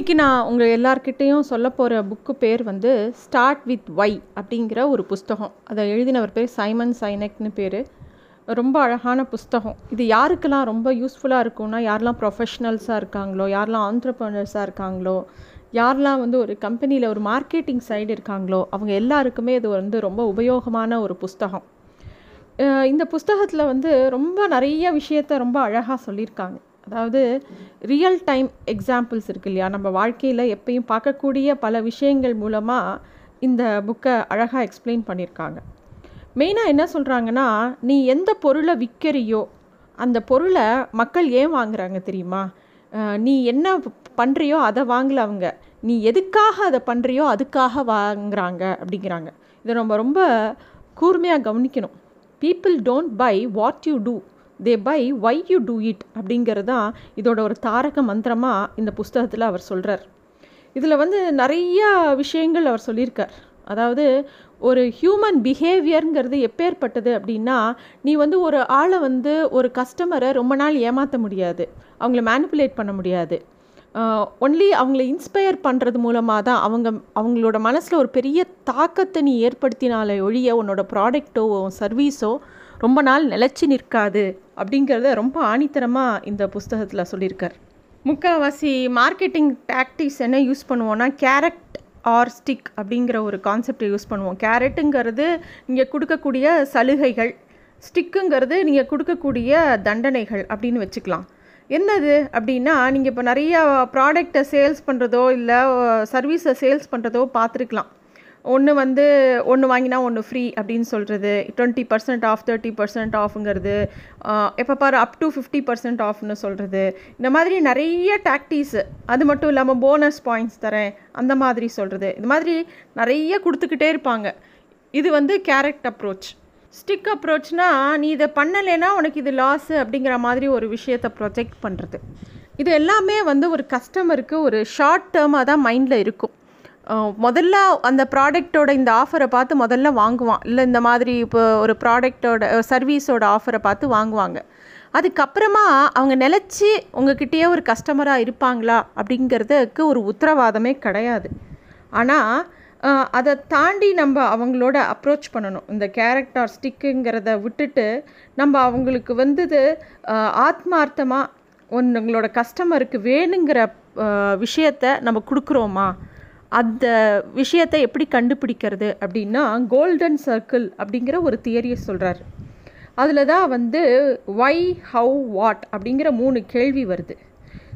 இன்றைக்கி நான் உங்கள் எல்லார்கிட்டேயும் சொல்ல போகிற புக்கு பேர் வந்து ஸ்டார்ட் வித் ஒய் அப்படிங்கிற ஒரு புஸ்தகம். அதை எழுதினவர் பேர் சைமன் சைனக்னு பேர். ரொம்ப அழகான புஸ்தகம். இது யாருக்கெல்லாம் ரொம்ப யூஸ்ஃபுல்லாக இருக்கும்னா யாரெல்லாம் ப்ரொஃபஷ்னல்ஸாக இருக்காங்களோ யாரெல்லாம் ஆண்டர்ப்ரனர்ஸாக இருக்காங்களோ யாரெல்லாம் வந்து ஒரு கம்பெனியில் ஒரு மார்க்கெட்டிங் சைடு இருக்காங்களோ அவங்க எல்லாருக்குமே இது வந்து ரொம்ப உபயோகமான ஒரு புஸ்தகம். இந்த புஸ்தகத்தில் வந்து ரொம்ப நிறைய விஷயத்த ரொம்ப அழகாக சொல்லியிருக்காங்க. அதாவது ரியல் டைம் எக்ஸாம்பிள்ஸ் இருக்கு இல்லையா நம்ம வாழ்க்கையில் எப்பயும் பார்க்கக்கூடிய பல விஷயங்கள் மூலமாக இந்த புக்கை அழகாக எக்ஸ்பிளைன் பண்ணியிருக்காங்க மெயினாக என்ன சொல்கிறாங்கன்னா நீ எந்த பொருளை விற்கிறியோ அந்த பொருளை மக்கள் ஏன் வாங்குறாங்க தெரியுமா? நீ என்ன பண்ணுறியோ அதை வாங்கல அவங்க நீ எதுக்காக அதை பண்ணுறியோ அதுக்காக வாங்குறாங்க அப்படிங்கிறாங்க. இதை நம்ம ரொம்ப கூர்மையாக கவனிக்கணும். People don't buy what you do they buy why you do it அப்படிங்கிறது தான் இதோட ஒரு தாரக மந்திரமாக இந்த புஸ்தகத்தில் அவர் சொல்கிறார் இதில் வந்து நிறையா விஷயங்கள் அவர் சொல்லியிருக்கார். அதாவது ஒரு ஹியூமன் பிஹேவியருங்கிறது எப்பேற்பட்டது அப்படின்னா நீ வந்து ஒரு ஆளை வந்து ஒரு கஸ்டமரை ரொம்ப நாள் ஏமாற்ற முடியாது. அவங்கள மேனிப்புலேட் பண்ண முடியாது. ஒன்லி அவங்கள இன்ஸ்பயர் பண்ணுறது மூலமாக தான் அவங்க அவங்களோட மனசில் ஒரு பெரிய தாக்கத்தை நீ ஏற்படுத்தினாலே ஒழிய உன்னோட ப்ராடக்ட்டோ சர்வீஸோ ரொம்ப நாள் நிலச்சி நிற்காது அப்படிங்கிறத ரொம்ப ஆணித்தரமாக இந்த புஸ்தகத்தில் சொல்லியிருக்கார். முக்கால்வாசி மார்க்கெட்டிங் டாக்டிக்ஸ் என்ன யூஸ் பண்ணுவோன்னா கேரட் ஆர் ஸ்டிக் அப்படிங்கிற ஒரு கான்செப்டை யூஸ் பண்ணுவோம். கேரட்டுங்கிறது நீங்கள் கொடுக்கக்கூடிய சலுகைகள் ஸ்டிக்குங்கிறது நீங்கள் கொடுக்கக்கூடிய தண்டனைகள் அப்படின்னு வச்சுக்கலாம். என்னது அப்படின்னா நீங்கள் இப்போ நிறையா ப்ராடக்டை சேல்ஸ் பண்ணுறதோ இல்லை சர்வீஸை சேல்ஸ் பண்ணுறதோ பார்த்துருக்கலாம். ஒன்று வந்து ஒன்று வாங்கினா ஒன்று ஃப்ரீ அப்படின்னு சொல்கிறது twenty percent off thirty percent ஆஃபுங்கிறது எப்போ பாரு அப் டு ஃபிஃப்டி பர்சன்ட் ஆஃப்னு சொல்கிறது இந்த மாதிரி நிறைய டாக்டிஸு அது மட்டும் இல்லாமல் போனஸ் பாயிண்ட்ஸ் தரேன் அந்த மாதிரி சொல்கிறது இது மாதிரி நிறைய கொடுத்துக்கிட்டே இருப்பாங்க. இது வந்து கேரக்ட் அப்ரோச் ஸ்டிக் அப்ரோச்னா நீ இதை பண்ணலைன்னா உனக்கு இது லாஸு அப்படிங்கிற மாதிரி ஒரு விஷயத்தை ப்ரொஜெக்ட் பண்ணுறது இது எல்லாமே வந்து ஒரு கஸ்டமருக்கு ஒரு ஷார்ட் டேர்மாக தான் மைண்டில் இருக்கும். முதல்ல அந்த ப்ராடக்டோட இந்த ஆஃபரை பார்த்து முதல்ல வாங்குவான். இல்லை இந்த மாதிரி இப்போ ஒரு ப்ராடக்டோட சர்வீஸோட ஆஃபரை பார்த்து வாங்குவாங்க. அதுக்கப்புறமா அவங்க நிலச்சி உங்ககிட்டயே ஒரு கஸ்டமராக இருப்பாங்களா அப்படிங்கிறதுக்கு ஒரு உத்தரவாதமே கிடையாது. ஆனால் அதை தாண்டி நம்ம அவங்களோட அப்ரோச் பண்ணணும். இந்த கேரக்டர் ஸ்டிக்குங்கிறத விட்டுட்டு நம்ம அவங்களுக்கு வந்தது ஆத்மார்த்தமாக ஒன்றுங்களோட கஸ்டமருக்கு வேணுங்கிற விஷயத்த நம்ம கொடுக்குறோமா? அந்த விஷயத்தை எப்படி கண்டுபிடிக்கிறது அப்படின்னா கோல்டன் சர்க்கிள் அப்படிங்கிற ஒரு தியரியை சொல்கிறார் அதில் தான் வந்து ஒய் ஹவு வாட் அப்படிங்கிற மூணு கேள்வி வருது.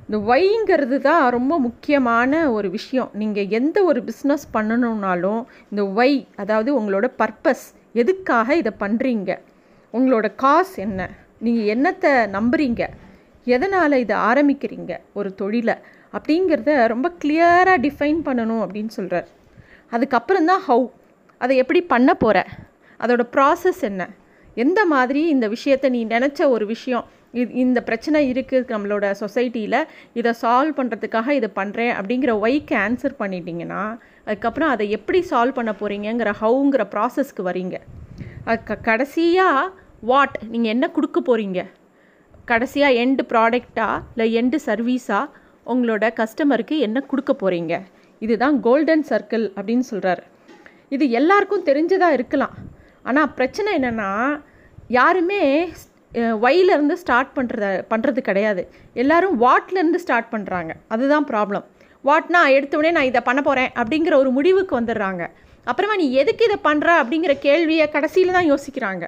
இந்த ஒய்ங்கிறது தான் ரொம்ப முக்கியமான ஒரு விஷயம். நீங்கள் எந்த ஒரு பிஸ்னஸ் பண்ணணுன்னாலும் இந்த ஒய் அதாவது உங்களோட பர்பஸ் எதுக்காக இதை பண்ணுறீங்க உங்களோட காசு என்ன? நீங்கள் என்னத்தை நம்புறீங்க? எதனால் இதை ஆரம்பிக்கிறீங்க? ஒரு தொழிலை. அப்படிங்கிறத ரொம்ப கிளியராக டிஃபைன் பண்ணணும் அப்படின்னு சொல்கிறார் அதுக்கப்புறம் தான் ஹவு அதை எப்படி பண்ண போகிற அதோட ப்ராசஸ் என்ன எந்த மாதிரி இந்த விஷயத்தை நீ நினச்ச ஒரு விஷயம் இது இந்த பிரச்சனை இருக்குது நம்மளோட சொசைட்டியில் இதை சால்வ் பண்ணுறதுக்காக இதை பண்ணுறேன் அப்படிங்கிற ஒய்க்கு ஆன்சர் பண்ணிட்டீங்கன்னா அதுக்கப்புறம் அதை எப்படி சால்வ் பண்ண போகிறீங்கிற ஹவுங்கிற ப்ராசஸ்க்கு வரீங்க. க கடைசியாக வாட் நீங்கள் என்ன கொடுக்க போகிறீங்க கடைசியாக எண்டு ப்ராடக்டா இல்லை எண்டு சர்வீஸாக உங்களோட கஸ்டமருக்கு என்ன கொடுக்க போகிறீங்க இதுதான் கோல்டன் சர்க்கிள் அப்படின்னு சொல்கிறார் இது எல்லாருக்கும் தெரிஞ்சதாக இருக்கலாம். ஆனால் பிரச்சனை என்னென்னா யாருமே ஒயிலேருந்து ஸ்டார்ட் பண்ணுறத பண்ணுறது கிடையாது. எல்லோரும் வாட்லேருந்து ஸ்டார்ட் பண்ணுறாங்க அதுதான் ப்ராப்ளம் வாட்னா எடுத்தவுடனே நான் இதை பண்ண போகிறேன் அப்படிங்கிற ஒரு முடிவுக்கு வந்துடுறாங்க. அப்புறமா நீ எதுக்கு இதை பண்ணுற அப்படிங்கிற கேள்வியை கடைசியில் தான் யோசிக்கிறாங்க.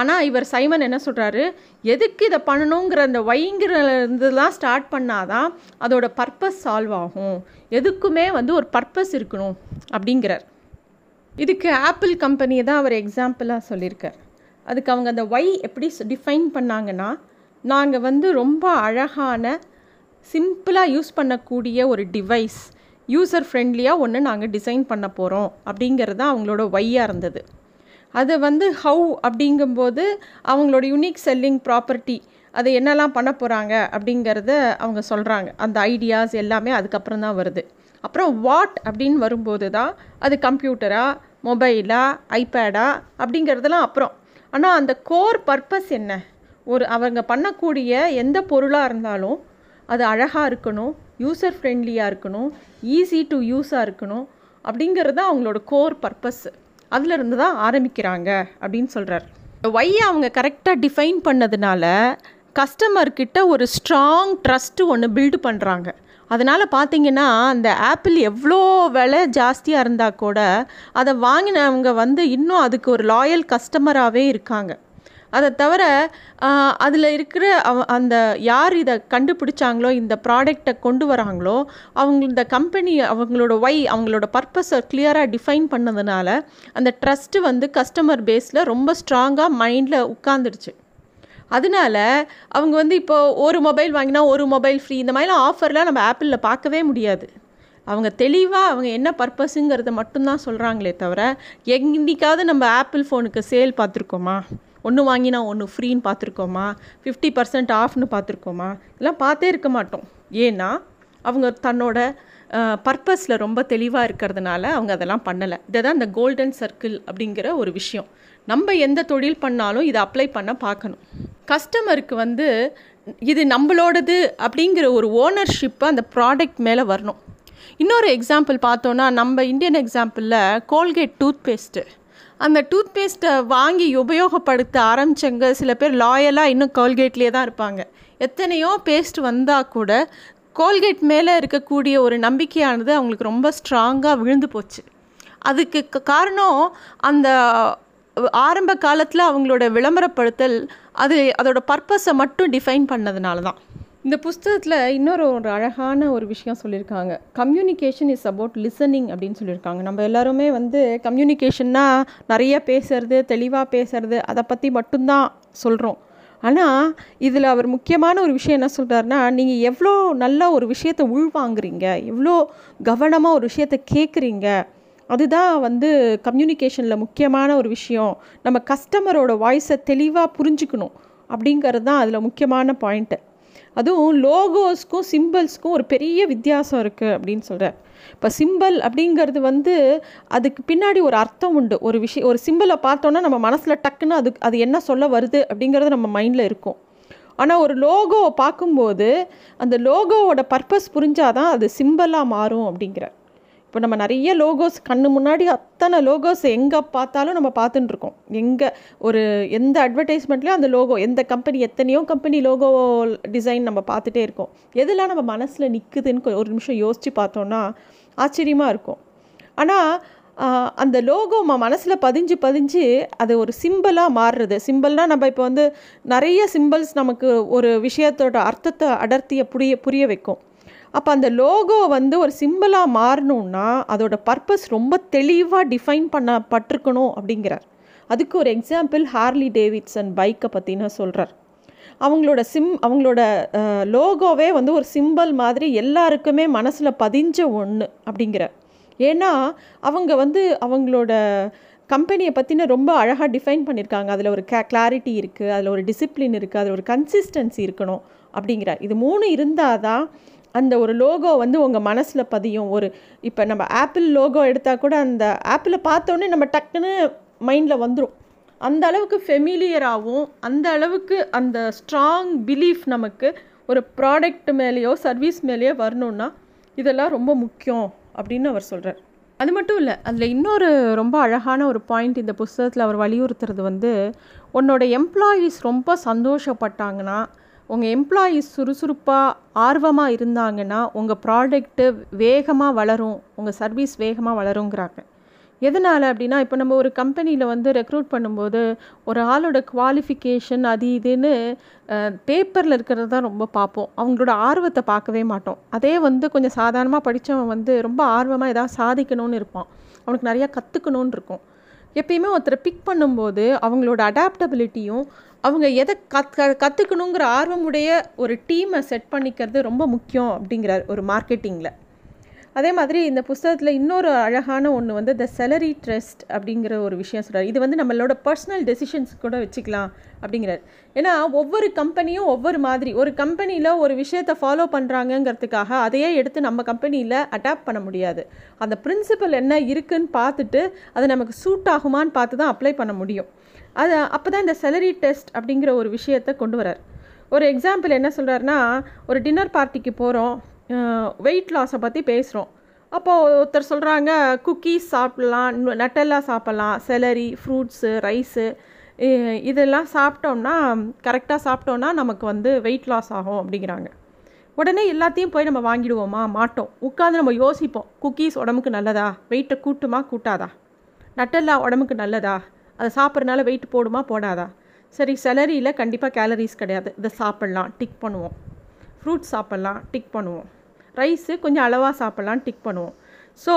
ஆனால் இவர் சைமன் என்ன சொல்கிறாரு எதுக்கு இதை பண்ணணுங்கிற அந்த வைங்கிற இதெல்லாம் ஸ்டார்ட் பண்ணாதான் அதோட பர்பஸ் சால்வ் ஆகும். எதுக்குமே வந்து ஒரு பர்பஸ் இருக்கணும் அப்படிங்கிறார். இதுக்கு ஆப்பிள் கம்பெனியை தான் அவர் எக்ஸாம்பிளாக சொல்லியிருக்கார். அதுக்கு அவங்க அந்த ஒய் எப்படி டிஃபைன் பண்ணாங்கன்னா நாங்கள் வந்து ரொம்ப அழகான சிம்பிளாக யூஸ் பண்ணக்கூடிய ஒரு டிவைஸ் யூசர் ஃப்ரெண்ட்லியாக ஒன்று நாங்கள் டிசைன் பண்ண போகிறோம் அப்படிங்கிறது தான் அவங்களோட ஒய்யாக இருந்தது. அது வந்து ஹவு அப்படிங்கும்போது அவங்களோட யுனிக் செல்லிங் ப்ராப்பர்ட்டி அதை என்னெல்லாம் பண்ண போகிறாங்க அப்படிங்கிறத அவங்க சொல்கிறாங்க அந்த ஐடியாஸ் எல்லாமே அதுக்கப்புறம் தான் வருது. அப்புறம் வாட் அப்படின்னு வரும்போது தான் அது கம்ப்யூட்டரா மொபைலா ஐபேடா அப்படிங்கிறதெல்லாம் அப்புறம். ஆனால் அந்த கோர் பர்பஸ் என்ன? ஒரு அவங்க பண்ணக்கூடிய எந்த பொருளாக இருந்தாலும் அது அழகாக இருக்கணும் யூசர் ஃப்ரெண்ட்லியாக இருக்கணும் ஈஸி டு யூஸாக இருக்கணும் அப்படிங்கிறது தான் அவங்களோட கோர் பர்பஸ்ஸு அதிலிருந்து தான் ஆரம்பிக்கிறாங்க அப்படின்னு சொல்கிறார் ஒய்யை அவங்க கரெக்டாக டிஃபைன் பண்ணதுனால கஸ்டமர்கிட்ட ஒரு ஸ்ட்ராங் ட்ரஸ்ட்டு ஒன்று பில்டு பண்ணுறாங்க அதனால் பார்த்தீங்கன்னா அந்த ஆப்பிள் எவ்வளோ விலை ஜாஸ்தியாக இருந்தால் கூட அதை வாங்கினவங்க வந்து இன்னும் அதுக்கு ஒரு லாயல் கஸ்டமராகவே இருக்காங்க. அதை தவிர அதில் இருக்கிற அவ அந்த யார் இதை கண்டுபிடிச்சாங்களோ இந்த ப்ராடக்டை கொண்டு வராங்களோ அவங்க இந்த கம்பெனி அவங்களோட ஒய் அவங்களோட பர்பஸை கிளியராக டிஃபைன் பண்ணதுனால அந்த ட்ரஸ்ட்டு வந்து கஸ்டமர் பேஸில் ரொம்ப ஸ்ட்ராங்காக மைண்டில் உட்காந்துடுச்சு அதனால அவங்க வந்து இப்போ ஒரு மொபைல் வாங்கினா ஒரு மொபைல் ஃப்ரீ இந்த மாதிரிலாம் ஆஃபர்லாம் நம்ம ஆப்பிளில் பார்க்கவே முடியாது. அவங்க தெளிவாக அவங்க என்ன பர்பஸுங்கிறத மட்டும்தான் சொல்கிறாங்களே தவிர எங்கிக்காவது நம்ம ஆப்பிள் ஃபோனுக்கு சேல் பார்த்துருக்கோமா? ஒன்று வாங்கினா ஒன்று ஃப்ரீன்னு பார்த்துருக்கோமா? Fifty percent ஆஃப்னு பார்த்துருக்கோமா? இதெல்லாம் பார்த்தே இருக்க மாட்டோம். ஏன்னா அவங்க தன்னோட பர்பஸில் ரொம்ப தெளிவாக இருக்கிறதுனால அவங்க அதெல்லாம் பண்ணலை. இதை தான் இந்த கோல்டன் சர்க்கிள் அப்படிங்கிற ஒரு விஷயம். நம்ம எந்த தொழில் பண்ணாலும் இதை அப்ளை பண்ண பார்க்கணும். கஸ்டமருக்கு வந்து இது நம்மளோடது அப்படிங்கிற ஒரு ஓனர்ஷிப்பை அந்த ப்ராடக்ட் மேலே வரணும். இன்னொரு எக்ஸாம்பிள் பார்த்தோன்னா நம்ம இந்தியன் எக்ஸாம்பிளில் கோல்கேட் டூத் பேஸ்ட்டு அந்த டூத் பேஸ்ட்டை வாங்கி உபயோகப்படுத்த ஆரம்பித்தவங்க சில பேர் லாயலாக இன்னும் கோல்கேட்லேயே தான் இருப்பாங்க. எத்தனையோ பேஸ்ட் வந்தால் கூட கோல்கேட் மேலே இருக்கக்கூடிய ஒரு நம்பிக்கையானது அவங்களுக்கு ரொம்ப ஸ்ட்ராங்காக விழுந்து போச்சு. அதுக்கு காரணம் அந்த ஆரம்ப காலத்தில் அவங்களோட விளம்பரப்படுத்தல் அது அதோட பர்பஸை மட்டும் டிஃபைன் பண்ணதுனால தான். இந்த புஸ்தகத்தில் இன்னொரு ஒரு அழகான ஒரு விஷயம் சொல்லியிருக்காங்க. கம்யூனிகேஷன் இஸ் அபவுட் லிசனிங் அப்படின்னு சொல்லியிருக்காங்க. நம்ம எல்லாருமே வந்து கம்யூனிகேஷன்னா நிறைய பேசுறது தெளிவாக பேசுறது அதை பற்றி மட்டும்தான் சொல்கிறோம் ஆனால் இதில் அவர் முக்கியமான ஒரு விஷயம் என்ன சொல்கிறாருன்னா நீங்கள் எவ்வளோ நல்ல ஒரு விஷயத்தை உள்வாங்குறீங்க எவ்வளோ கவனமாக ஒரு விஷயத்தை கேட்குறீங்க அதுதான் வந்து கம்யூனிகேஷனில் முக்கியமான ஒரு விஷயம். நம்ம கஸ்டமரோட வாய்ஸை தெளிவாக புரிஞ்சுக்கணும் அப்படிங்கிறது தான் அதில் முக்கியமான பாயிண்ட்டு அதுவும் லோகோஸ்க்கும் சிம்பிள்ஸ்க்கும் ஒரு பெரிய வித்தியாசம் இருக்குது அப்படின்னு சொல்கிறார் இப்போ சிம்பிள் அப்படிங்கிறது வந்து அதுக்கு பின்னாடி ஒரு அர்த்தம் உண்டு. ஒரு விஷயம் ஒரு சிம்பிளை பார்த்தோன்னா நம்ம மனசில் டக்குன்னு அது அது என்ன சொல்ல வருது அப்படிங்கிறது நம்ம மைண்டில் இருக்கும். ஆனால் ஒரு லோகோவை பார்க்கும்போது அந்த லோகோவோட பர்பஸ் புரிஞ்சாதான் அது சிம்பிளாக மாறும் அப்படிங்கிறார். இப்போ நம்ம நிறைய லோகோஸ் கண்ணு முன்னாடி அத்தனை லோகோஸ் எங்கே பார்த்தாலும் நம்ம பார்த்துட்டுருக்கோம் எங்கே ஒரு எந்த அட்வர்டைஸ்மெண்ட்லேயும் அந்த லோகோ எந்த கம்பெனி எத்தனையோ கம்பெனி லோகோ டிசைன் நம்ம பார்த்துட்டே இருக்கோம். எதெல்லாம் நம்ம மனசில் நிற்குதுன்னு ஒரு நிமிஷம் யோசித்து பார்த்தோன்னா ஆச்சரியமாக இருக்கும். ஆனால் அந்த லோகோ மனசில் பதிஞ்சு பதிஞ்சு அது ஒரு சிம்பிளாக மாறுறது. சிம்பிள்னால் நம்ம இப்போ வந்து நிறைய சிம்பிள்ஸ் நமக்கு ஒரு விஷயத்தோட அர்த்தத்தை அடர்த்தியை புரிய புரிய வைக்கும். அப்போ அந்த லோகோ வந்து ஒரு சிம்பிளாக மாறணும்னா அதோட பர்பஸ் ரொம்ப தெளிவாக டிஃபைன் பண்ணப்பட்டிருக்கணும் அப்படிங்கிறார். அதுக்கு ஒரு எக்ஸாம்பிள் ஹார்லி டேவிட்சன் பைக்கை பற்றின சொல்கிறார் அவங்களோட சிம் அவங்களோட லோகோவே வந்து ஒரு சிம்பிள் மாதிரி எல்லாருக்குமே மனசில் பதிஞ்ச ஒன்று அப்படிங்கிறார். ஏன்னா அவங்க வந்து அவங்களோட கம்பெனியை பற்றின ரொம்ப அழகாக டிஃபைன் பண்ணியிருக்காங்க அதில் ஒரு கே கிளாரிட்டி இருக்குது அதில் ஒரு டிசிப்ளின் இருக்குது அதில் ஒரு கன்சிஸ்டன்சி இருக்கணும் அப்படிங்கிறார். இது மூணு இருந்தால் தான் அந்த ஒரு லோகோ வந்து உங்கள் மனசில் பதியும். ஒரு இப்போ நம்ம ஆப்பிள் லோகோ எடுத்தால் கூட அந்த ஆப்பிளை பார்த்தோன்னே நம்ம டக்குன்னு மைண்டில் வந்துடும் அந்த அளவுக்கு ஃபெமிலியராகவும் அந்த அளவுக்கு அந்த ஸ்ட்ராங் பிலீஃப் நமக்கு ஒரு ப்ராடக்ட் மேலேயோ சர்வீஸ் மேலேயோ வரணுன்னா இதெல்லாம் ரொம்ப முக்கியம் அப்படின்னு அவர் சொல்கிறார் அது மட்டும் இல்லை அதில் இன்னொரு ரொம்ப அழகான ஒரு பாயிண்ட் இந்த புஸ்தகத்தில் அவர் வலியுறுத்துறது வந்து உன்னோட எம்ப்ளாயீஸ் ரொம்ப சந்தோஷப்பட்டாங்கன்னா உங்கள் எம்ப்ளாயீஸ் சுறுசுறுப்பாக ஆர்வமாக இருந்தாங்கன்னா உங்கள் ப்ராடக்ட்டு வேகமாக வளரும் உங்கள் சர்வீஸ் வேகமாக வளருங்கிறாங்க. எதனால் அப்படின்னா இப்போ நம்ம ஒரு கம்பெனியில் வந்து ரெக்ரூட் பண்ணும்போது ஒரு ஆளோட குவாலிஃபிகேஷன் அது இதுன்னு பேப்பரில் இருக்கிறது தான் ரொம்ப பார்ப்போம். அவங்களோட ஆர்வத்தை பார்க்கவே மாட்டோம். அதே வந்து கொஞ்சம் சாதாரணமாக படித்தவன் வந்து ரொம்ப ஆர்வமாக ஏதாவது சாதிக்கணும்னு இருப்பான். அவனுக்கு நிறையா கற்றுக்கணுன்னு இருக்கும். எப்பயுமே ஒருத்தரை பிக் பண்ணும்போது அவங்களோட அடாப்டபிலிட்டியும் அவங்க எதை கத் கற்றுக்கணுங்கிற ஆர்வமுடைய ஒரு டீமை செட் பண்ணிக்கிறது ரொம்ப முக்கியம் அப்படிங்கிறார் ஒரு மார்க்கெட்டிங்கில். அதே மாதிரி இந்த புஸ்தகத்தில் இன்னொரு அழகான ஒன்று வந்து த செலரி ட்ரெஸ்ட் அப்படிங்கிற ஒரு விஷயம் சொல்கிறார் இது வந்து நம்மளோட பர்சனல் டெசிஷன்ஸ் கூட வச்சுக்கலாம் அப்படிங்கிறார். ஏன்னா ஒவ்வொரு கம்பெனியும் ஒவ்வொரு மாதிரி. ஒரு கம்பெனியில் ஒரு விஷயத்தை ஃபாலோ பண்ணுறாங்கங்கிறதுக்காக அதையே எடுத்து நம்ம கம்பெனியில் அடாப்ட் பண்ண முடியாது. அந்த பிரின்சிபல் என்ன இருக்குன்னு பார்த்துட்டு அது நமக்கு சூட் ஆகுமான்னு பார்த்து தான் அப்ளை பண்ண முடியும். அது அப்போ தான் இந்த செலரி டெஸ்ட் அப்படிங்கிற ஒரு விஷயத்தை கொண்டு வரார் ஒரு எக்ஸாம்பிள் என்ன சொல்கிறாருன்னா ஒரு டின்னர் பார்ட்டிக்கு போகிறோம் வெயிட் லாஸை பற்றி பேசுகிறோம் அப்போது ஒருத்தர் சொல்கிறாங்க குக்கீஸ் சாப்பிட்லாம் நட்டெல்லா சாப்பிட்லாம் செலரி ஃப்ரூட்ஸு ரைஸு இதெல்லாம் சாப்பிட்டோம்னா கரெக்டாக சாப்பிட்டோன்னா நமக்கு வந்து வெயிட் லாஸ் ஆகும் அப்படிங்கிறாங்க. உடனே எல்லாத்தையும் போய் நம்ம வாங்கிடுவோமா? மாட்டோம். உட்காந்து நம்ம யோசிப்போம் குக்கீஸ் உடம்புக்கு நல்லதா? வெயிட்டை கூட்டுமா கூட்டாதா? நட்டெல்லாம் உடம்புக்கு நல்லதா? அதை சாப்பிட்றனால வெயிட் போடுமா? போடாதா? சரி செலரியில் கண்டிப்பாக கேலரிஸ் கிடையாது. இதை சாப்பிட்லாம் டிக் பண்ணுவோம். ஃப்ரூட்ஸ் சாப்பிட்லாம் டிக் பண்ணுவோம். ரைஸு கொஞ்சம் அளவாக சாப்பிட்லாம் டிக் பண்ணுவோம். ஸோ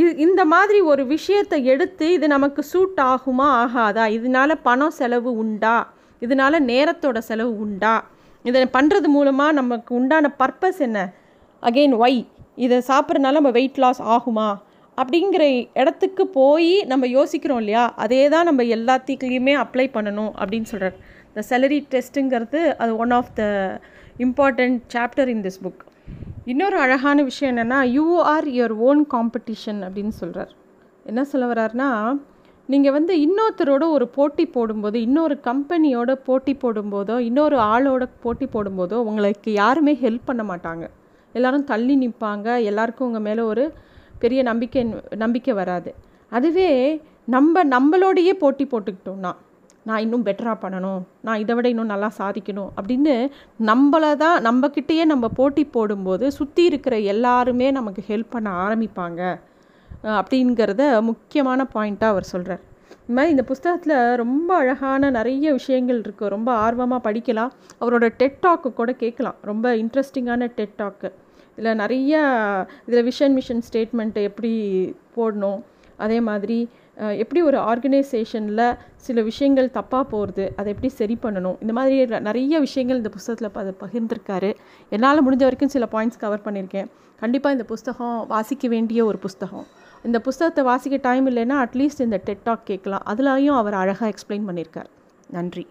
இது இந்த மாதிரி ஒரு விஷயத்தை எடுத்து இது நமக்கு சூட் ஆகுமா? ஆகாதா? இதனால் பணம் செலவு உண்டா? இதனால் நேரத்தோட செலவு உண்டா? இதை பண்ணுறது மூலமாக நமக்கு உண்டான பர்பஸ் என்ன? அகெயின் ஒய் இதை சாப்பிட்றதுனால நம்ம வெயிட் லாஸ் ஆகுமா? அப்படிங்கிற இடத்துக்கு போய் நம்ம யோசிக்கிறோம் இல்லையா? அதே தான் நம்ம எல்லாத்துக்குலேயுமே அப்ளை பண்ணணும் அப்படின்னு சொல்கிறார் இந்த சேலரி டெஸ்ட்டுங்கிறது அது one of the important chapter in this book இன்னொரு அழகான விஷயம் என்னென்னா you are your own competition அப்படின்னு சொல்கிறார் என்ன சொல்ல வர்றாருனா நீங்கள் வந்து இன்னொருத்தரோட ஒரு போட்டி போடும்போது இன்னொரு கம்பெனியோட போட்டி போடும்போதோ இன்னொரு ஆளோட போட்டி போடும்போதோ உங்களுக்கு யாருமே ஹெல்ப் பண்ண மாட்டாங்க. எல்லோரும் தள்ளி நிற்பாங்க எல்லாருக்கும் உங்கள் மேலே ஒரு பெரிய நம்பிக்கை நம்பிக்கை வராது. அதுவே நம்ம நம்மளோடையே போட்டி போட்டுக்கிட்டோம்னா நான் இன்னும் பெட்டராக பண்ணணும் நான் இதை விட இன்னும் நல்லா சாதிக்கணும் அப்படின்னு நம்மளை தான் நம்மக்கிட்டேயே நம்ம போட்டி போடும்போது சுற்றி இருக்கிற எல்லாருமே நமக்கு ஹெல்ப் பண்ண ஆரம்பிப்பாங்க அப்படிங்கிறத முக்கியமான பாயிண்ட்டாக அவர் சொல்கிறார் இந்த மாதிரி இந்த புஸ்தகத்தில் ரொம்ப அழகான நிறைய விஷயங்கள் இருக்குது ரொம்ப ஆர்வமாக படிக்கலாம். அவரோட டெட் டாக்கு கூட கேட்கலாம். ரொம்ப இன்ட்ரெஸ்டிங்கான டெட் டாக்கு இதில் நிறையா இதில் விஷன் மிஷன் ஸ்டேட்மெண்ட்டை எப்படி போடணும் அதே மாதிரி எப்படி ஒரு ஆர்கனைசேஷனில் சில விஷயங்கள் தப்பாக போகிறது அதை எப்படி சரி பண்ணணும் இந்த மாதிரி நிறைய விஷயங்கள் இந்த புஸ்தகத்தில் ப பகிர்ந்திருக்காரு. என்னால் முடிஞ்ச வரைக்கும் சில பாயிண்ட்ஸ் கவர் பண்ணியிருக்கேன். கண்டிப்பாக இந்த புஸ்தகம் வாசிக்க வேண்டிய ஒரு புஸ்தகம். இந்த புஸ்தகத்தை வாசிக்க டைம் இல்லைன்னா அட்லீஸ்ட் இந்த டெட் டாக் கேட்கலாம். அதுலேயும் அவர் அழகாக எக்ஸ்பிளைன் பண்ணியிருக்கார். நன்றி.